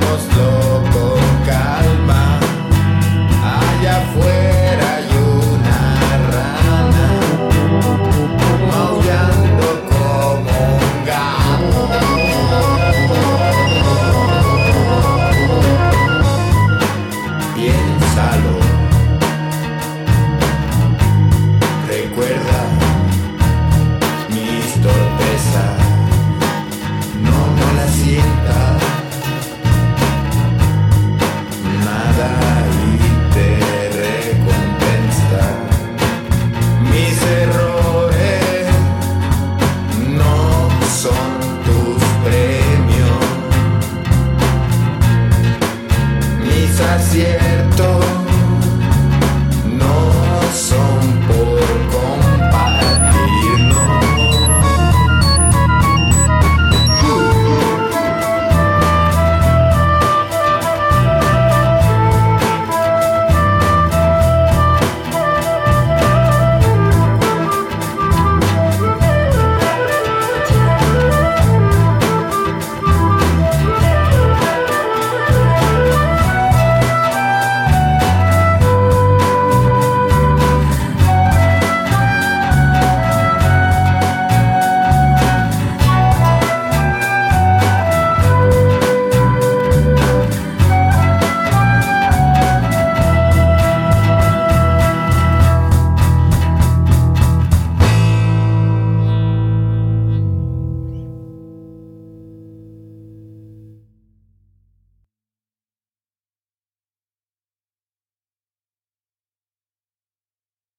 você. gracias.